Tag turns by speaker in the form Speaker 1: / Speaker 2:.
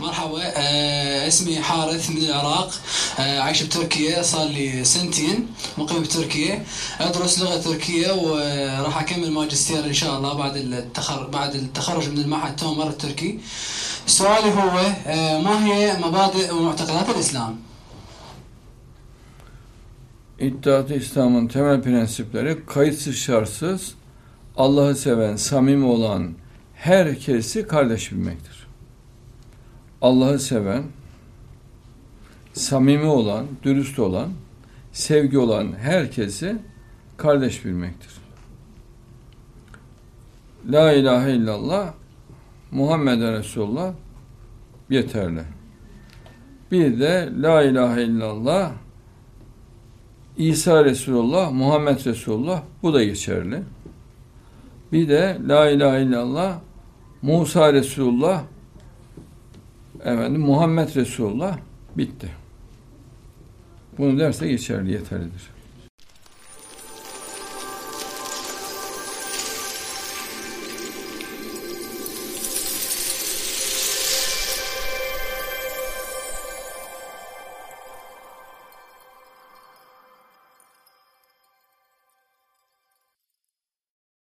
Speaker 1: مرحبا آه اسمي حارث من العراق آه عايش بتركيا صار لي سنتين مقيم بتركيا أدرس لغة تركية وراح أكمل ماجستير إن شاء الله بعد التخرج بعد التخرج من المعهد تومر التركي سؤالي هو آه ما هي مبادئ ومعتقدات الإسلام؟
Speaker 2: İddiat İslam'ın temel prensipleri kayıtsız şartsız Allah'ı seven, samimi olan herkesi kardeş bilmektir. Allah'ı seven, samimi olan, dürüst olan, sevgi olan herkesi kardeş bilmektir. La ilahe illallah Muhammed Resulullah yeterli. Bir de La ilahe illallah İsa Resulullah, Muhammed Resulullah bu da geçerli. Bir de La ilahe illallah Musa Resulullah efendim Muhammed Resulullah bitti. Bunu derse geçerli, yeterlidir.